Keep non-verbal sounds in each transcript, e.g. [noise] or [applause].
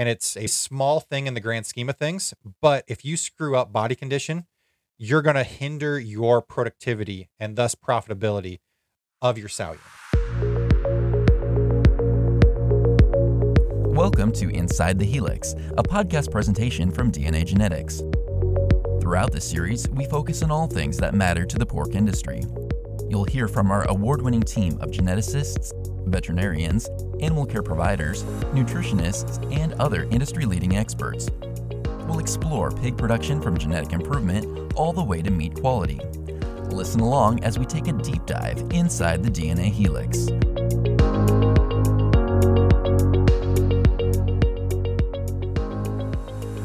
and it's a small thing in the grand scheme of things. But if you screw up body condition, you're going to hinder your productivity and thus profitability of your sow unit. Welcome to Inside the Helix, a podcast presentation from DNA Genetics. Throughout this series, we focus on all things that matter to the pork industry. You'll hear from our award winning team of geneticists, veterinarians, animal care providers, nutritionists, and other industry leading experts. We'll explore pig production from genetic improvement all the way to meat quality. Listen along as we take a deep dive inside the DNA helix.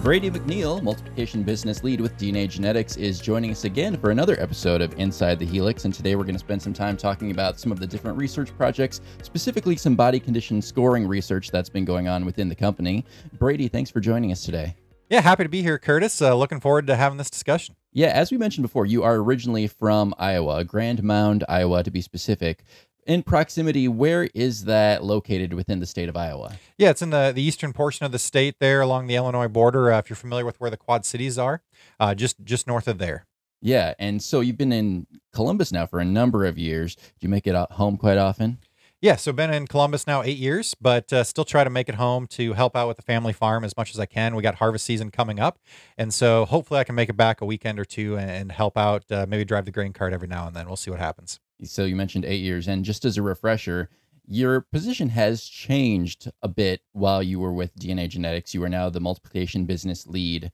Brady McNeil, multiplication business lead with DNA Genetics, is joining us again for another episode of Inside the Helix. And today we're going to spend some time talking about some of the different research projects, specifically some body condition scoring research that's been going on within the company. Brady, thanks for joining us today. Yeah, happy to be here, Curtis. Uh, looking forward to having this discussion. Yeah, as we mentioned before, you are originally from Iowa, Grand Mound, Iowa, to be specific in proximity, where is that located within the state of Iowa? Yeah, it's in the, the eastern portion of the state there along the Illinois border. Uh, if you're familiar with where the Quad Cities are, uh, just just north of there. Yeah, and so you've been in Columbus now for a number of years. Do you make it home quite often? Yeah, so been in Columbus now eight years, but uh, still try to make it home to help out with the family farm as much as I can. We got harvest season coming up, and so hopefully I can make it back a weekend or two and, help out. Uh, maybe drive the grain cart every now and then. We'll see what happens. So you mentioned eight years, and just as a refresher, your position has changed a bit while you were with DNA Genetics. You are now the multiplication business lead.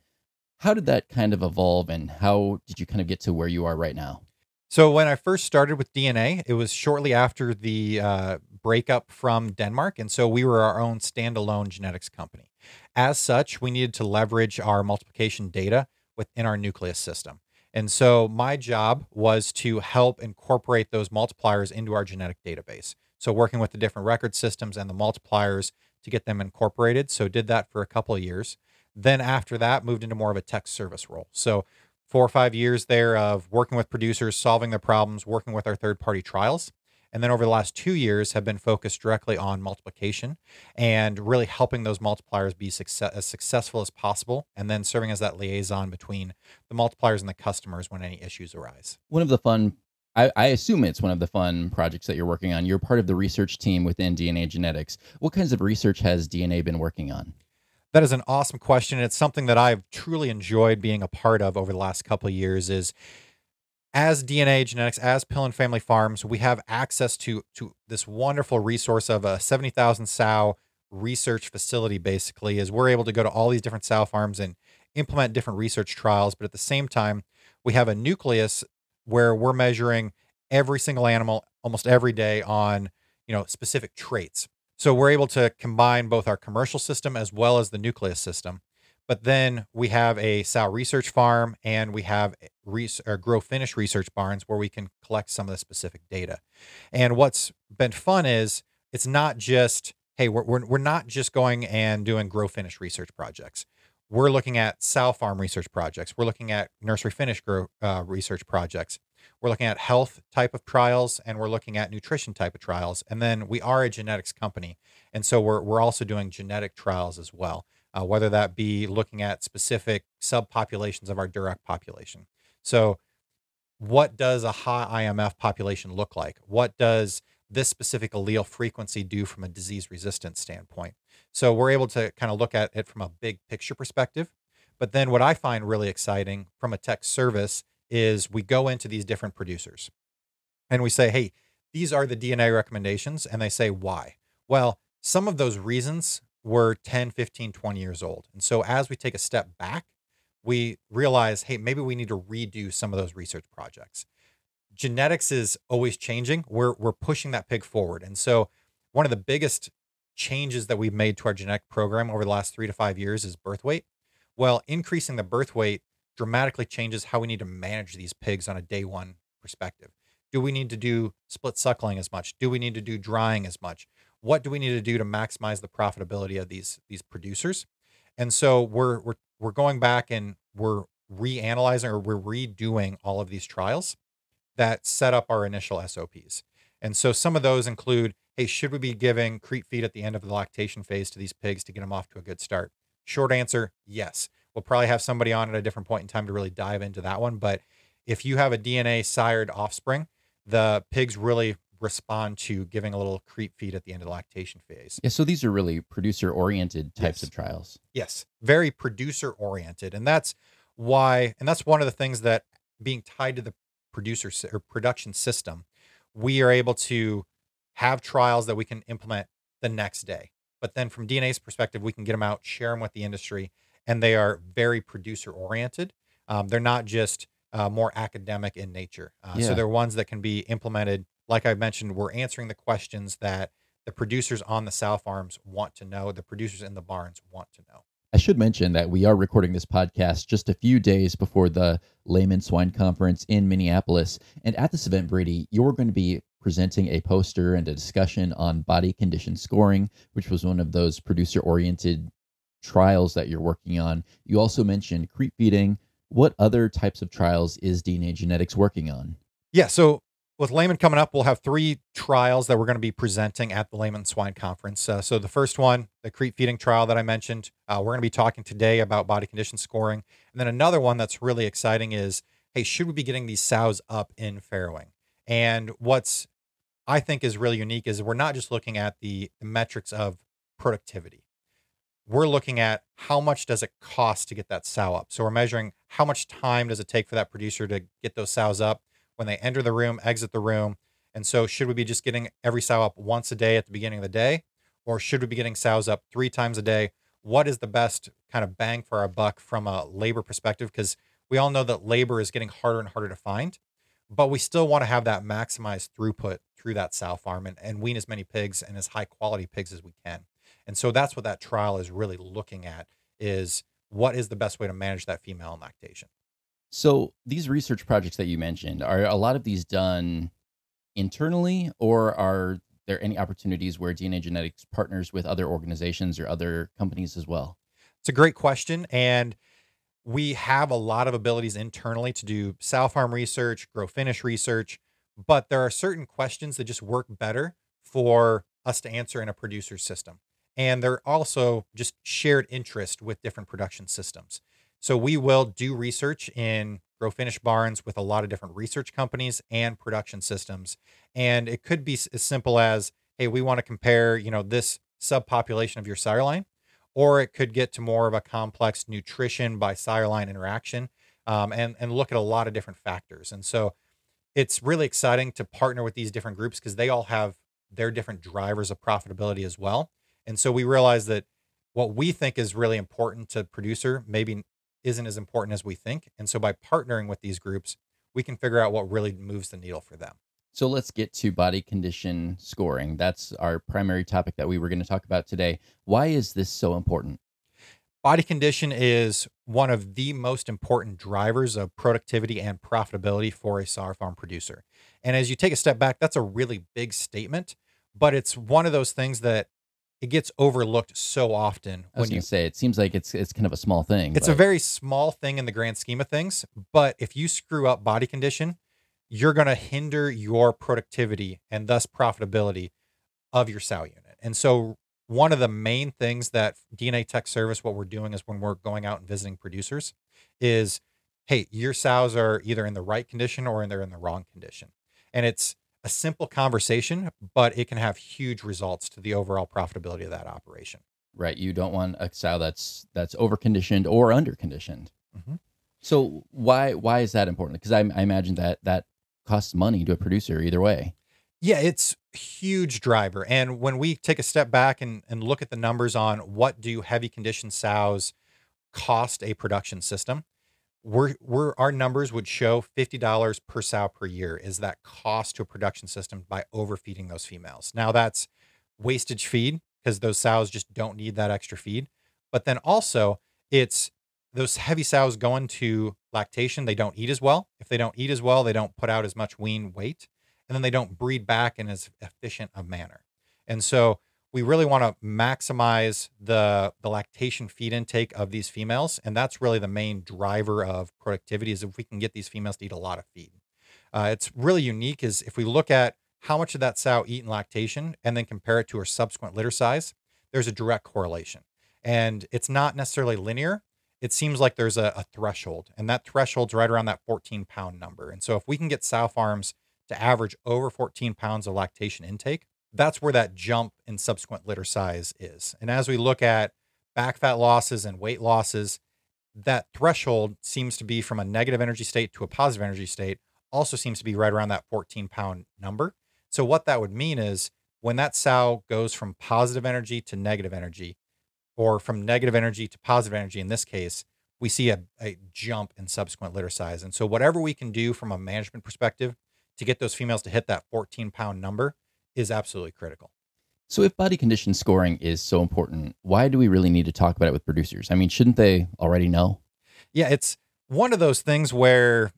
How did that kind of evolve, and how did you kind of get to where you are right now? So when I first started with DNA, it was shortly after the uh, breakup from Denmark, and so we were our own standalone genetics company. As such, we needed to leverage our multiplication data within our nucleus system. And so my job was to help incorporate those multipliers into our genetic database. So working with the different record systems and the multipliers to get them incorporated. So did that for a couple of years. Then after that, moved into more of a tech service role. So four or five years there of working with producers, solving their problems, working with our third party trials and then over the last two years have been focused directly on multiplication and really helping those multipliers be success, as successful as possible and then serving as that liaison between the multipliers and the customers when any issues arise one of the fun I, I, assume it's one of the fun projects that you're working on. You're part of the research team within DNA Genetics. What kinds of research has DNA been working on? That is an awesome question. It's something that I've truly enjoyed being a part of over the last couple of years. Is as DNA Genetics, as Pillen Family Farms, we have access to to this wonderful resource of a 70,000 sow research facility basically is we're able to go to all these different sow farms and implement different research trials, but at the same time, we have a nucleus where we're measuring every single animal almost every day on, you know, specific traits. So we're able to combine both our commercial system as well as the nucleus system but then we have a sow research farm and we have res- or grow finish research barns where we can collect some of the specific data. And what's been fun is it's not just, hey, we're, we're, we're not just going and doing grow finish research projects. We're looking at sow farm research projects. We're looking at nursery finish grow uh, research projects. We're looking at health type of trials and we're looking at nutrition type of trials. And then we are a genetics company. And so we're, we're also doing genetic trials as well uh, whether that be looking at specific subpopulations of our direct population. So, what does a high IMF population look like? What does this specific allele frequency do from a disease resistance standpoint? So, we're able to kind of look at it from a big picture perspective. But then, what I find really exciting from a tech service is we go into these different producers and we say, hey, these are the DNA recommendations. And they say, why? Well, some of those reasons were 10, 15, 20 years old. And so as we take a step back, we realize, hey, maybe we need to redo some of those research projects. Genetics is always changing. We're we're pushing that pig forward. And so one of the biggest changes that we've made to our genetic program over the last three to five years is birth weight. Well, increasing the birth weight dramatically changes how we need to manage these pigs on a day one perspective. Do we need to do split suckling as much? Do we need to do drying as much? What do we need to do to maximize the profitability of these these producers? And so we're we're we're going back and we're reanalyzing or we're redoing all of these trials that set up our initial SOPs. And so some of those include, hey, should we be giving creep feed at the end of the lactation phase to these pigs to get them off to a good start? Short answer, yes. We'll probably have somebody on at a different point in time to really dive into that one. But if you have a DNA sired offspring, the pigs really respond to giving a little creep feed at the end of the lactation phase. Yeah, so these are really producer oriented types Yes. of trials. Yes, very producer oriented. And that's why, and that's one of the things that being tied to the producer or production system, we are able to have trials that we can implement the next day. But then from DNA's perspective, we can get them out, share them with the industry, and they are very producer oriented. Um, they're not just uh, more academic in nature. Uh, Yeah. So they're ones that can be implemented. Like I mentioned, we're answering the questions that the producers on the sow farms want to know, the producers in the barns want to know. I should mention that we are recording this podcast just a few days before the Leman Swine Conference in Minneapolis. And at this event, Brady, you're going to be presenting a poster and a discussion on body condition scoring, which was one of those producer oriented trials that you're working on. You also mentioned creep feeding. What other types of trials is DNA Genetics working on? Yeah. So with Leman coming up, we'll have three trials that we're going to be presenting at the Leman Swine Conference. Uh, so the first one, the creep feeding trial that I mentioned, uh, we're going to be talking today about body condition scoring. And then another one that's really exciting is, hey, should we be getting these sows up in farrowing? And what's I think is really unique is we're not just looking at the, the metrics of productivity. We're looking at how much does it cost to get that sow up. So we're measuring how much time does it take for that producer to get those sows up when they enter the room, exit the room. And so should we be just getting every sow up once a day at the beginning of the day? Or should we be getting sows up three times a day? What is the best kind of bang for our buck from a labor perspective? Because we all know that labor is getting harder and harder to find, but we still want to have that maximized throughput through that sow farm and, and wean as many pigs and as high quality pigs as we can. And so that's what that trial is really looking at is what is the best way to manage that female lactation. So these research projects that you mentioned, are a lot of these done internally or are there any opportunities where DNA Genetics partners with other organizations or other companies as well? It's a great question. And we have a lot of abilities internally to do sow farm research, grow finish research, but there are certain questions that just work better for us to answer in a producer system. And they're also just shared interest with different production systems. So we will do research in grow finish barns with a lot of different research companies and production systems. And it could be as simple as, hey, we want to compare, you know, this subpopulation of your sire line or it could get to more of a complex nutrition by sire line interaction um, and, and look at a lot of different factors. And so it's really exciting to partner with these different groups because they all have their different drivers of profitability as well. And so we realize that what we think is really important to producer maybe isn't as important as we think. And so by partnering with these groups, we can figure out what really moves the needle for them. So let's get to body condition scoring. That's our primary topic that we were going to talk about today. Why is this so important? Body condition is one of the most important drivers of productivity and profitability for a sow farm producer. And as you take a step back, that's a really big statement, but it's one of those things that it gets overlooked so often I was when you say it seems like it's it's kind of a small thing. it's a very small thing in the grand scheme of things, but if you screw up body condition, you're going to hinder your productivity and thus profitability of your sow unit. And so, one of the main things that DNA Tech Service, what we're doing is when we're going out and visiting producers, is hey, your sows are either in the right condition or they're in the wrong condition. And it's a simple conversation, but it can have huge results to the overall profitability of that operation. right. You don't want a sow that's that's over conditioned or under conditioned. Mhm. So why why is that important? Because I, I imagine that that costs money to a producer either way. Yeah, it's huge driver. And when we take a step back and, and look at the numbers on what do heavy condition sows cost a production system, we're, we're our numbers would show fifty dollars per sow per year is that cost to a production system by overfeeding those females. Now that's wastage feed because those sows just don't need that extra feed. But then also it's those heavy sows going to lactation, they don't eat as well. If they don't eat as well, they don't put out as much wean weight and then they don't breed back in as efficient a manner. And so we really want to maximize the the lactation feed intake of these females, and that's really the main driver of productivity. Is if we can get these females to eat a lot of feed. Uh, it's really unique. Is if we look at how much did that sow eat in lactation and then compare it to her subsequent litter size, there's a direct correlation. And it's not necessarily linear. It seems like there's a, a threshold, and that threshold's right around that 14 pound number. And so if we can get sow farms to average over 14 pounds of lactation intake, that's where that jump in subsequent litter size is. And as we look at back fat losses and weight losses, that threshold seems to be from a negative energy state to a positive energy state, also seems to be right around that 14 pound number. So, what that would mean is when that sow goes from positive energy to negative energy, or from negative energy to positive energy in this case, we see a, a jump in subsequent litter size. And so, whatever we can do from a management perspective to get those females to hit that 14 pound number is absolutely critical. So, if body condition scoring is so important, why do we really need to talk about it with producers? I mean, shouldn't they already know? Yeah, it's one of those things where,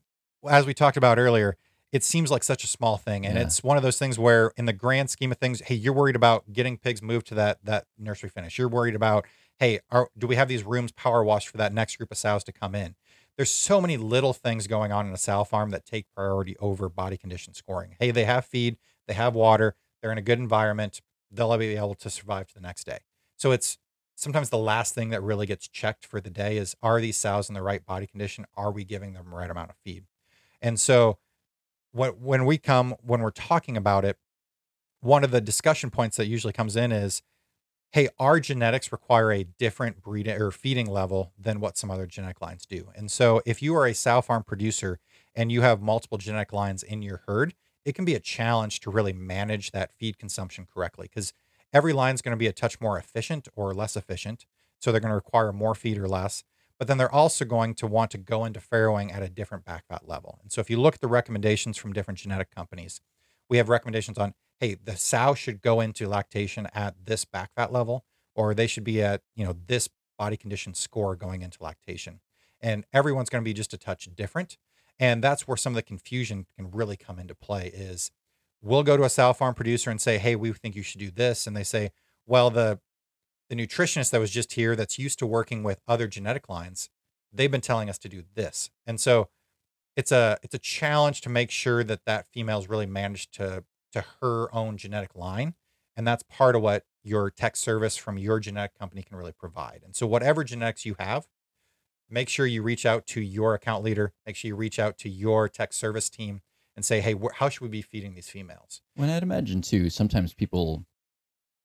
as we talked about earlier, it seems like such a small thing, and Yeah. it's one of those things where, in the grand scheme of things, hey, you're worried about getting pigs moved to that that nursery finish. You're worried about, hey, are, do we have these rooms power washed for that next group of sows to come in? There's so many little things going on in a sow farm that take priority over body condition scoring. Hey, they have feed, they have water, they're in a good environment, they'll be able to survive to the next day. So it's sometimes the last thing that really gets checked for the day is are these sows in the right body condition? Are we giving them the right amount of feed? And so when when we come when we're talking about it, one of the discussion points that usually comes in is, hey, our genetics require a different breeding or feeding level than what some other genetic lines do. And so if you are a sow farm producer and you have multiple genetic lines in your herd, it can be a challenge to really manage that feed consumption correctly because every line is going to be a touch more efficient or less efficient. So they're going to require more feed or less. But then they're also going to want to go into farrowing at a different back fat level. And so if you look at the recommendations from different genetic companies, we have recommendations on, hey, the sow should go into lactation at this back fat level, or they should be at, you know, this body condition score going into lactation. And everyone's going to be just a touch different. And that's where some of the confusion can really come into play is we'll go to a sow farm producer and say, hey, we think you should do this. And they say, well, the the nutritionist that was just here that's used to working with other genetic lines, they've been telling us to do this. And so it's a it's a challenge to make sure that that female's really managed to to her own genetic line and that's part of what your tech service from your genetic company can really provide and so whatever genetics you have make sure you reach out to your account leader make sure you reach out to your tech service team and say hey wh- how should we be feeding these females When I'd imagine too, sometimes people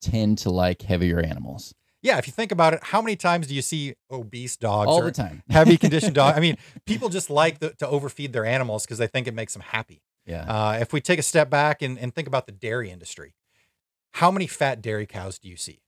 tend to like heavier animals yeah if you think about it how many times do you see obese dogs all or the time. [laughs] heavy conditioned dog i mean people just like the, to overfeed their animals because they think it makes them happy Yeah. Uh, if we take a step back and, and think about the dairy industry, how many fat dairy cows do you see?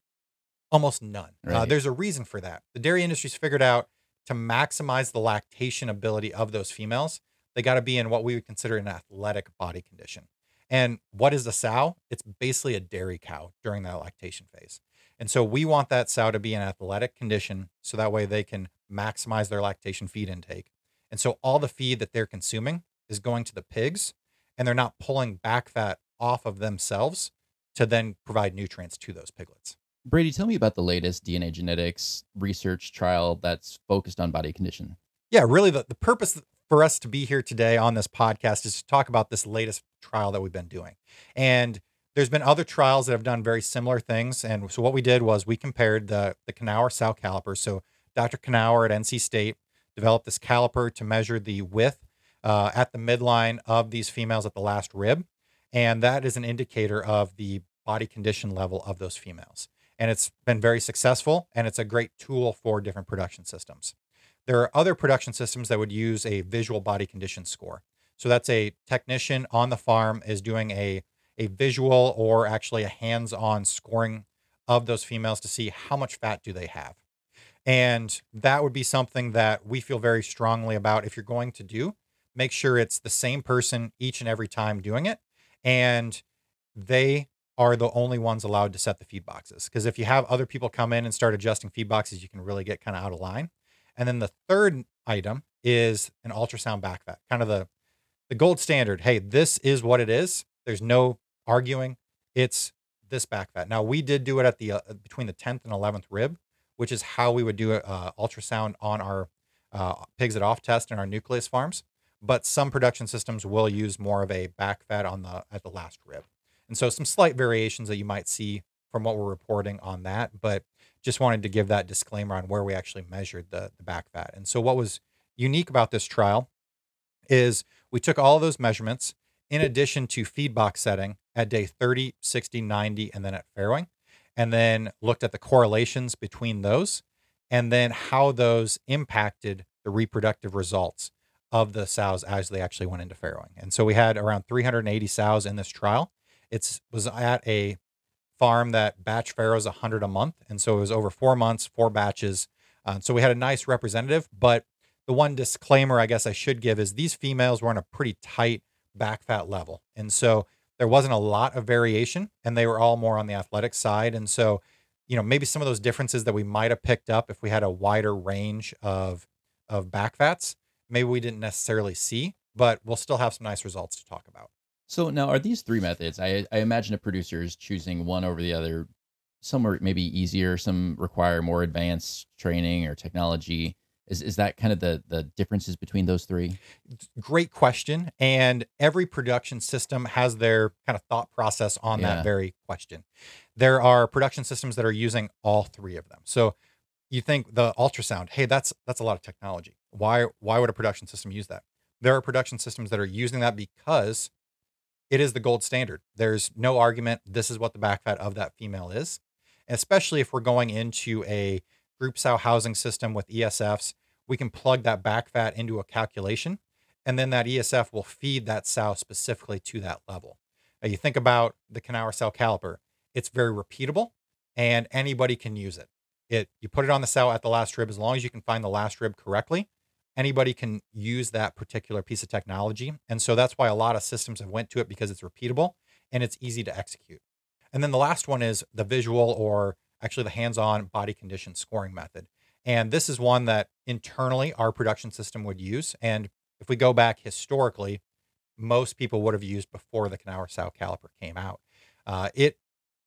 Almost none. Uh, there's a reason for that. The dairy industry's figured out to maximize the lactation ability of those females, they got to be in what we would consider an athletic body condition. And what is a sow? It's basically a dairy cow during that lactation phase. And so we want that sow to be in athletic condition so that way they can maximize their lactation feed intake. And so all the feed that they're consuming is going to the pigs and they're not pulling back fat off of themselves to then provide nutrients to those piglets. Brady, tell me about the latest DNA genetics research trial that's focused on body condition. Yeah, really, the, the purpose for us to be here today on this podcast is to talk about this latest trial that we've been doing. And there's been other trials that have done very similar things. And so what we did was we compared the the Knauer sow caliper. So Dr. Knauer at NC State developed this caliper to measure the width uh, at the midline of these females at the last rib. And that is an indicator of the body condition level of those females. And it's been very successful and it's a great tool for different production systems. There are other production systems that would use a visual body condition score. So that's a technician on the farm is doing a a visual or actually a hands-on scoring of those females to see how much fat do they have. And that would be something that we feel very strongly about if you're going to do, make sure it's the same person each and every time doing it and they are the only ones allowed to set the feed boxes because if you have other people come in and start adjusting feed boxes you can really get kind of out of line and then the third item is an ultrasound back fat, kind of the the gold standard. Hey, this is what it is. There's no arguing. It's this back fat. Now we did do it at the uh, between the 10th and 11th rib, which is how we would do uh, ultrasound on our uh, pigs at off test in our nucleus farms. But some production systems will use more of a back fat on the at the last rib. And so some slight variations that you might see from what we're reporting on that, but just wanted to give that disclaimer on where we actually measured the, the back fat. And so what was unique about this trial is we took all those measurements in addition to feed box setting at day 30, 60, 90, and then at farrowing, and then looked at the correlations between those and then how those impacted the reproductive results of the sows as they actually went into farrowing. And so we had around 380 sows in this trial. It was at a farm that batch farrows 100 a month. And so it was over four months, four batches. Uh, so we had a nice representative. But the one disclaimer I guess I should give is these females were on a pretty tight back fat level. And so there wasn't a lot of variation and they were all more on the athletic side. And so, you know, maybe some of those differences that we might have picked up if we had a wider range of of back fats maybe we didn't necessarily see, but we'll still have some nice results to talk about. So now, are these three methods? I, I imagine a producer is choosing one over the other. Some are maybe easier, some require more advanced training or technology. Is, is that kind of the the differences between those three? Great question. And every production system has their kind of thought process on Yeah. that very question. There are production systems that are using all three of them. So you think the ultrasound, hey, that's that's a lot of technology. Why why would a production system use that? There are production systems that are using that because it is the gold standard. There's no argument. This is what the back fat of that female is. Especially if we're going into a group sow housing system with ESFs, we can plug that back fat into a calculation, and then that ESF will feed that sow specifically to that level. Now, you think about the Knauer sow caliper, it's very repeatable and anybody can use it. It you put it on the sow at the last rib as long as you can find the last rib correctly. Anybody can use that particular piece of technology, and so that's why a lot of systems have went to it because it's repeatable and it's easy to execute. And then the last one is the visual or actually the hands-on body condition scoring method. And this is one that internally our production system would use. And if we go back historically, most people would have used before the Knauer sow caliper came out. Uh, it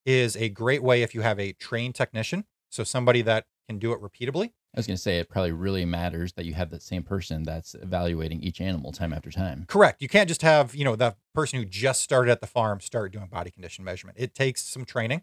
is a great way if you have a trained technician, so somebody that can do it repeatably. I was going to say it probably really matters that you have that same person that's evaluating each animal time after time. Correct. You can't just have, you know, the person who just started at the farm start doing body condition measurement. It takes some training.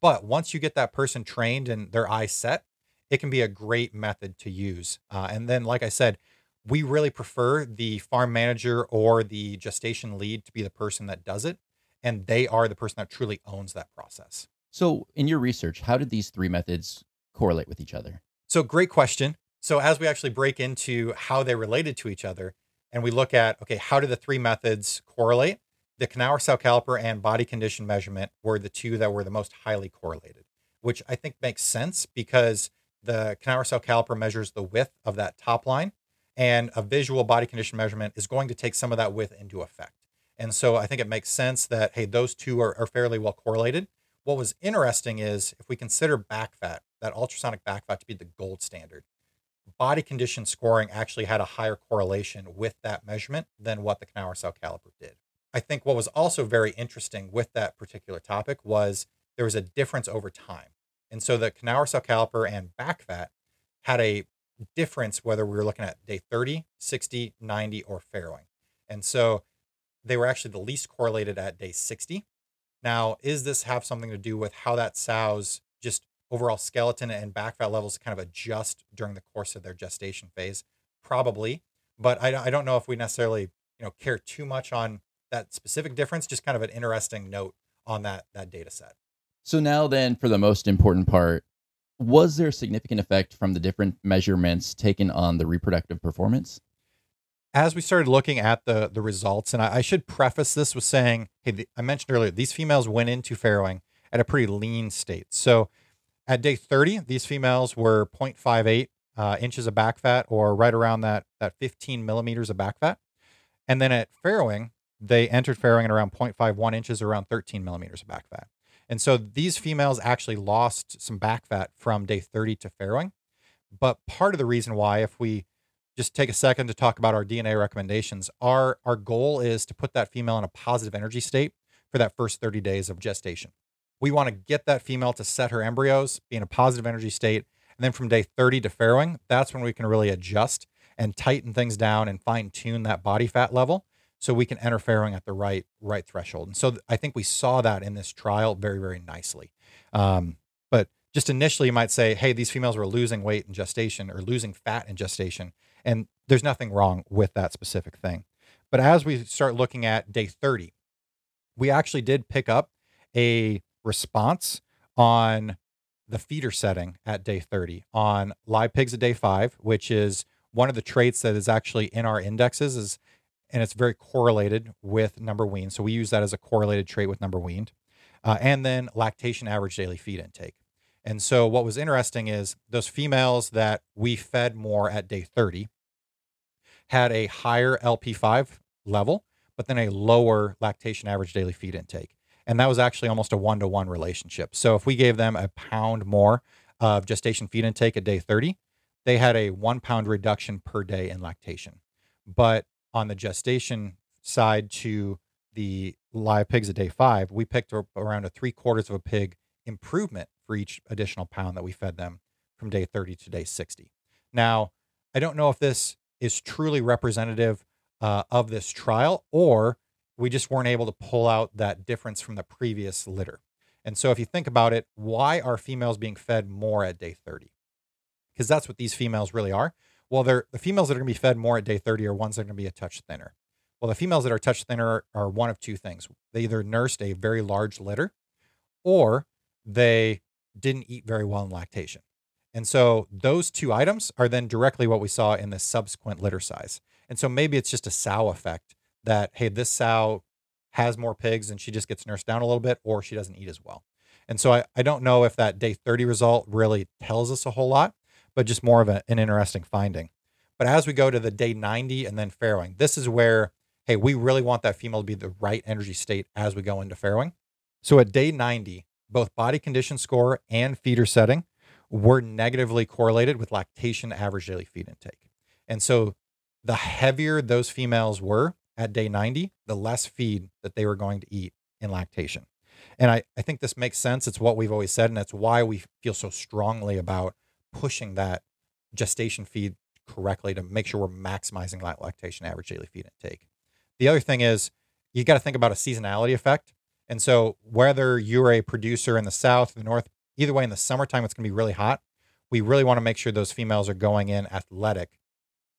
But once you get that person trained and their eyes set, it can be a great method to use. Uh, and then, like I said, we really prefer the farm manager or the gestation lead to be the person that does it. And they are the person that truly owns that process. So, in your research, how did these three methods correlate with each other? So, great question. So, as we actually break into how they related to each other, and we look at, okay, how do the three methods correlate? The Knauer sow caliper and body condition measurement were the two that were the most highly correlated, which I think makes sense because the Knauer sow caliper measures the width of that top line, and a visual body condition measurement is going to take some of that width into effect. And so I think it makes sense that, hey, those two are, are fairly well correlated. What was interesting is if we consider back fat, that ultrasonic back fat to be the gold standard, body condition scoring actually had a higher correlation with that measurement than what the Knauer sow caliper did. I think what was also very interesting with that particular topic was there was a difference over time. And so the Knauer sow caliper and back fat had a difference whether we were looking at day 30, 60, 90, or farrowing. And so they were actually the least correlated at day 60. Now, is this have something to do with how that sow's just overall skeleton and back fat levels kind of adjust during the course of their gestation phase? Probably, but I, I don't know if we necessarily you know care too much on that specific difference. Just kind of an interesting note on that that data set. So, now then, for the most important part, was there a significant effect from the different measurements taken on the reproductive performance? As we started looking at the the results, and I, I should preface this with saying, hey, the, I mentioned earlier these females went into farrowing at a pretty lean state. So at day 30, these females were 0.58 uh, inches of back fat, or right around that that 15 millimeters of back fat. And then at farrowing, they entered farrowing at around 0.51 inches, around 13 millimeters of back fat. And so these females actually lost some back fat from day 30 to farrowing. But part of the reason why, if we just take a second to talk about our DNA recommendations. Our our goal is to put that female in a positive energy state for that first 30 days of gestation. We want to get that female to set her embryos, be in a positive energy state, and then from day 30 to farrowing, that's when we can really adjust and tighten things down and fine tune that body fat level so we can enter farrowing at the right right threshold. And so I think we saw that in this trial very very nicely. Um, but just initially, you might say, hey, these females were losing weight in gestation or losing fat in gestation, and there's nothing wrong with that specific thing. But as we start looking at day 30, we actually did pick up a response on the feeder setting at day 30 on live pigs at day five, which is one of the traits that is actually in our indexes is and it's very correlated with number weaned. So we use that as a correlated trait with number weaned. Uh, and then lactation average daily feed intake. And so what was interesting is those females that we fed more at day 30 had a higher LP5 level, but then a lower lactation average daily feed intake. And that was actually almost a one to one relationship. So if we gave them a pound more of gestation feed intake at day 30, they had a one pound reduction per day in lactation. But on the gestation side to the live pigs at day five, we picked around a three quarters of a pig improvement for each additional pound that we fed them from day 30 to day 60. Now, I don't know if this is truly representative uh, of this trial or we just weren't able to pull out that difference from the previous litter. And so, if you think about it, why are females being fed more at day 30? Because that's what these females really are. Well, they're the females that are going to be fed more at day 30 are ones that are going to be a touch thinner. Well, the females that are touch thinner are one of two things. They either nursed a very large litter or they didn't eat very well in lactation. And so those two items are then directly what we saw in the subsequent litter size. And so maybe it's just a sow effect that, hey, this sow has more pigs and she just gets nursed down a little bit or she doesn't eat as well. And so I, I don't know if that day 30 result really tells us a whole lot but just more of a, an interesting finding. But as we go to the day 90 and then farrowing, this is where, hey, we really want that female to be the right energy state as we go into farrowing. So at day 90, both body condition score and feeder setting were negatively correlated with lactation average daily feed intake. And so the heavier those females were at day 90, the less feed that they were going to eat in lactation. And I, I think this makes sense. It's what we've always said, and that's why we feel so strongly about pushing that gestation feed correctly to make sure we're maximizing that lactation average daily feed intake. The other thing is you got to think about a seasonality effect. And so whether you're a producer in the south, the north, either way in the summertime it's going to be really hot. We really want to make sure those females are going in athletic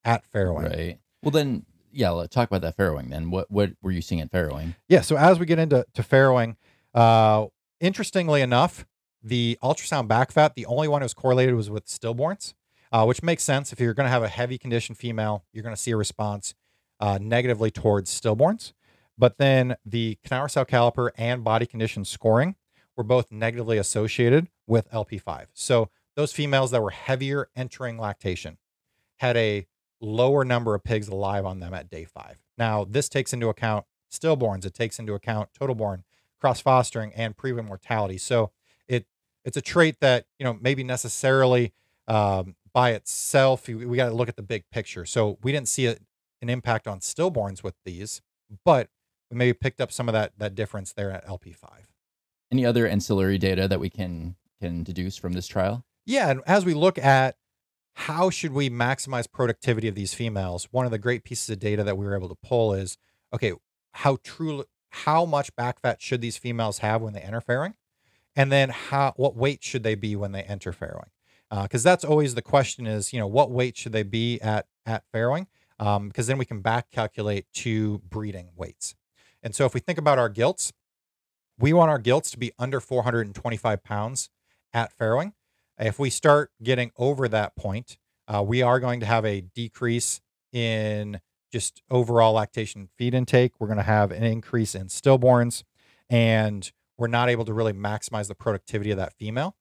at farrowing. Right. Well then yeah, let's talk about that farrowing then. What what were you seeing at farrowing? Yeah, so as we get into to farrowing, uh interestingly enough, the ultrasound back fat, the only one that was correlated was with stillborns, uh, which makes sense. If you're going to have a heavy condition female, you're going to see a response uh, negatively towards stillborns. But then the Knauer sow caliper and body condition scoring were both negatively associated with LP5. So those females that were heavier entering lactation had a lower number of pigs alive on them at day five. Now, this takes into account stillborns, it takes into account total born, cross fostering, and preborn mortality. So it it's a trait that you know maybe necessarily um, by itself we, got to look at the big picture so we didn't see a, an impact on stillborns with these but we maybe picked up some of that that difference there at lp5 any other ancillary data that we can can deduce from this trial? Yeah and as we look at how should we maximize productivity of these females one of the great pieces of data that we were able to pull is okay how true how much back fat should these females have when they enter farrowing and then how what weight should they be when they enter farrowing because uh, that's always the question is you know what weight should they be at at farrowing because um, then we can back calculate to breeding weights. And so if we think about our gilts we want our gilts to be under 425 pounds at farrowing if we start getting over that point uh, we are going to have a decrease in just overall lactation feed intake we're going to have an increase in stillborns and we're not able to really maximize the productivity of that female.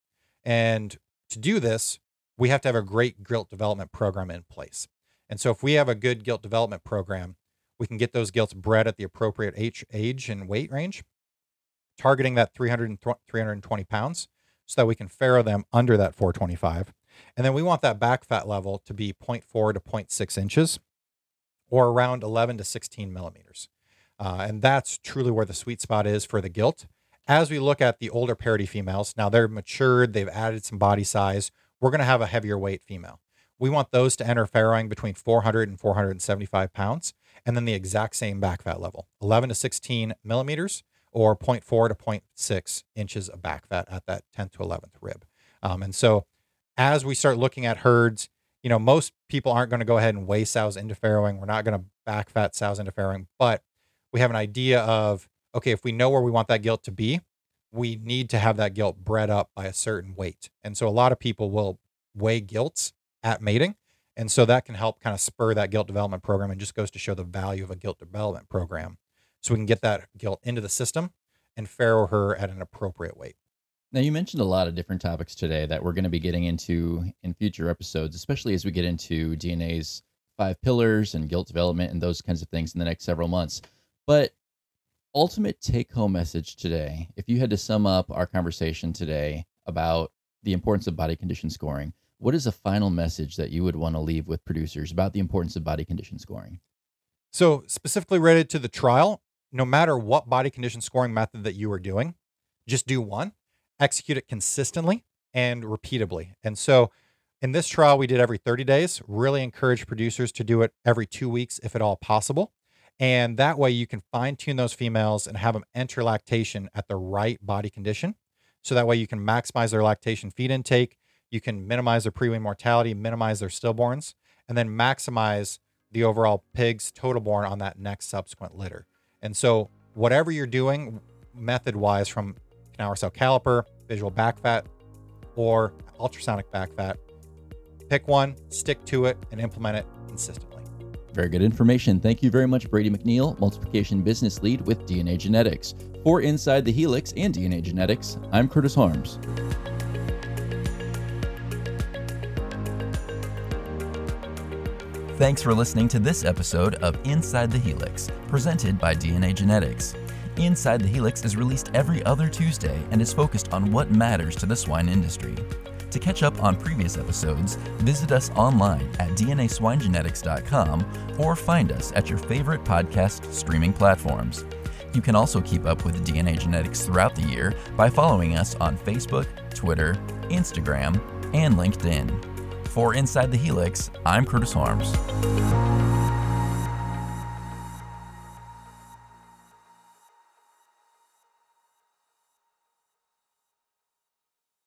And to do this, we have to have a great gilt development program in place. And so if we have a good gilt development program, we can get those gilts bred at the appropriate age, age and weight range, targeting that 300 320 pounds so that we can farrow them under that 425. And then we want that back fat level to be 0.4 to 0.6 inches or around 11 to 16 millimeters. Uh, and that's truly where the sweet spot is for the gilt as we look at the older parity females, now they're matured, they've added some body size. We're going to have a heavier weight female. we want those to enter farrowing between 400 and 475 pounds. And then the exact same back fat level 11 to 16 millimeters or 0.4 to 0.6 inches of back fat at that 10th to 11th rib. Um, and so as we start looking at herds, you know, most people aren't going to go ahead and weigh sows into farrowing. We're not going to back fat sows into farrowing, but we have an idea of, okay, if we know where we want that gilt to be, we need to have that gilt bred up by a certain weight. And so a lot of people will weigh gilts at mating. And so that can help kind of spur that gilt development program and just goes to show the value of a gilt development program. So we can get that gilt into the system and farrow her at an appropriate weight. Now, you mentioned a lot of different topics today that we're going to be getting into in future episodes, especially as we get into DNA's five pillars and gilt development and those kinds of things in the next several months. But ultimate take home message today, if you had to sum up our conversation today about the importance of body condition scoring, what is a final message that you would want to leave with producers about the importance of body condition scoring? So, specifically related to the trial, no matter what body condition scoring method that you are doing, just do one execute it consistently and repeatably. And so in this trial, we did every 30 days, really encourage producers to do it every two weeks if at all possible. And that way you can fine tune those females and have them enter lactation at the right body condition. So that way you can maximize their lactation feed intake, you can minimize their pre-wean mortality, minimize their stillborns, and then maximize the overall pig's total born on that next subsequent litter. And so whatever you're doing method wise from Knauer sow caliper, visual back fat, or ultrasonic back fat. Pick one, stick to it, and implement it consistently. Very good information. Thank you very much, Brady McNeil, Multiplication Business Lead with DNA Genetics. For Inside the Helix and DNA Genetics, I'm Curtis Harms. Thanks for listening to this episode of Inside the Helix, presented by DNA Genetics. Inside the Helix is released every other Tuesday and is focused on what matters to the swine industry. To catch up on previous episodes, visit us online at DNASwinegenetics.com or find us at your favorite podcast streaming platforms. You can also keep up with DNA Genetics throughout the year by following us on Facebook, Twitter, Instagram, and LinkedIn. For Inside the Helix, I'm Curtis Harms.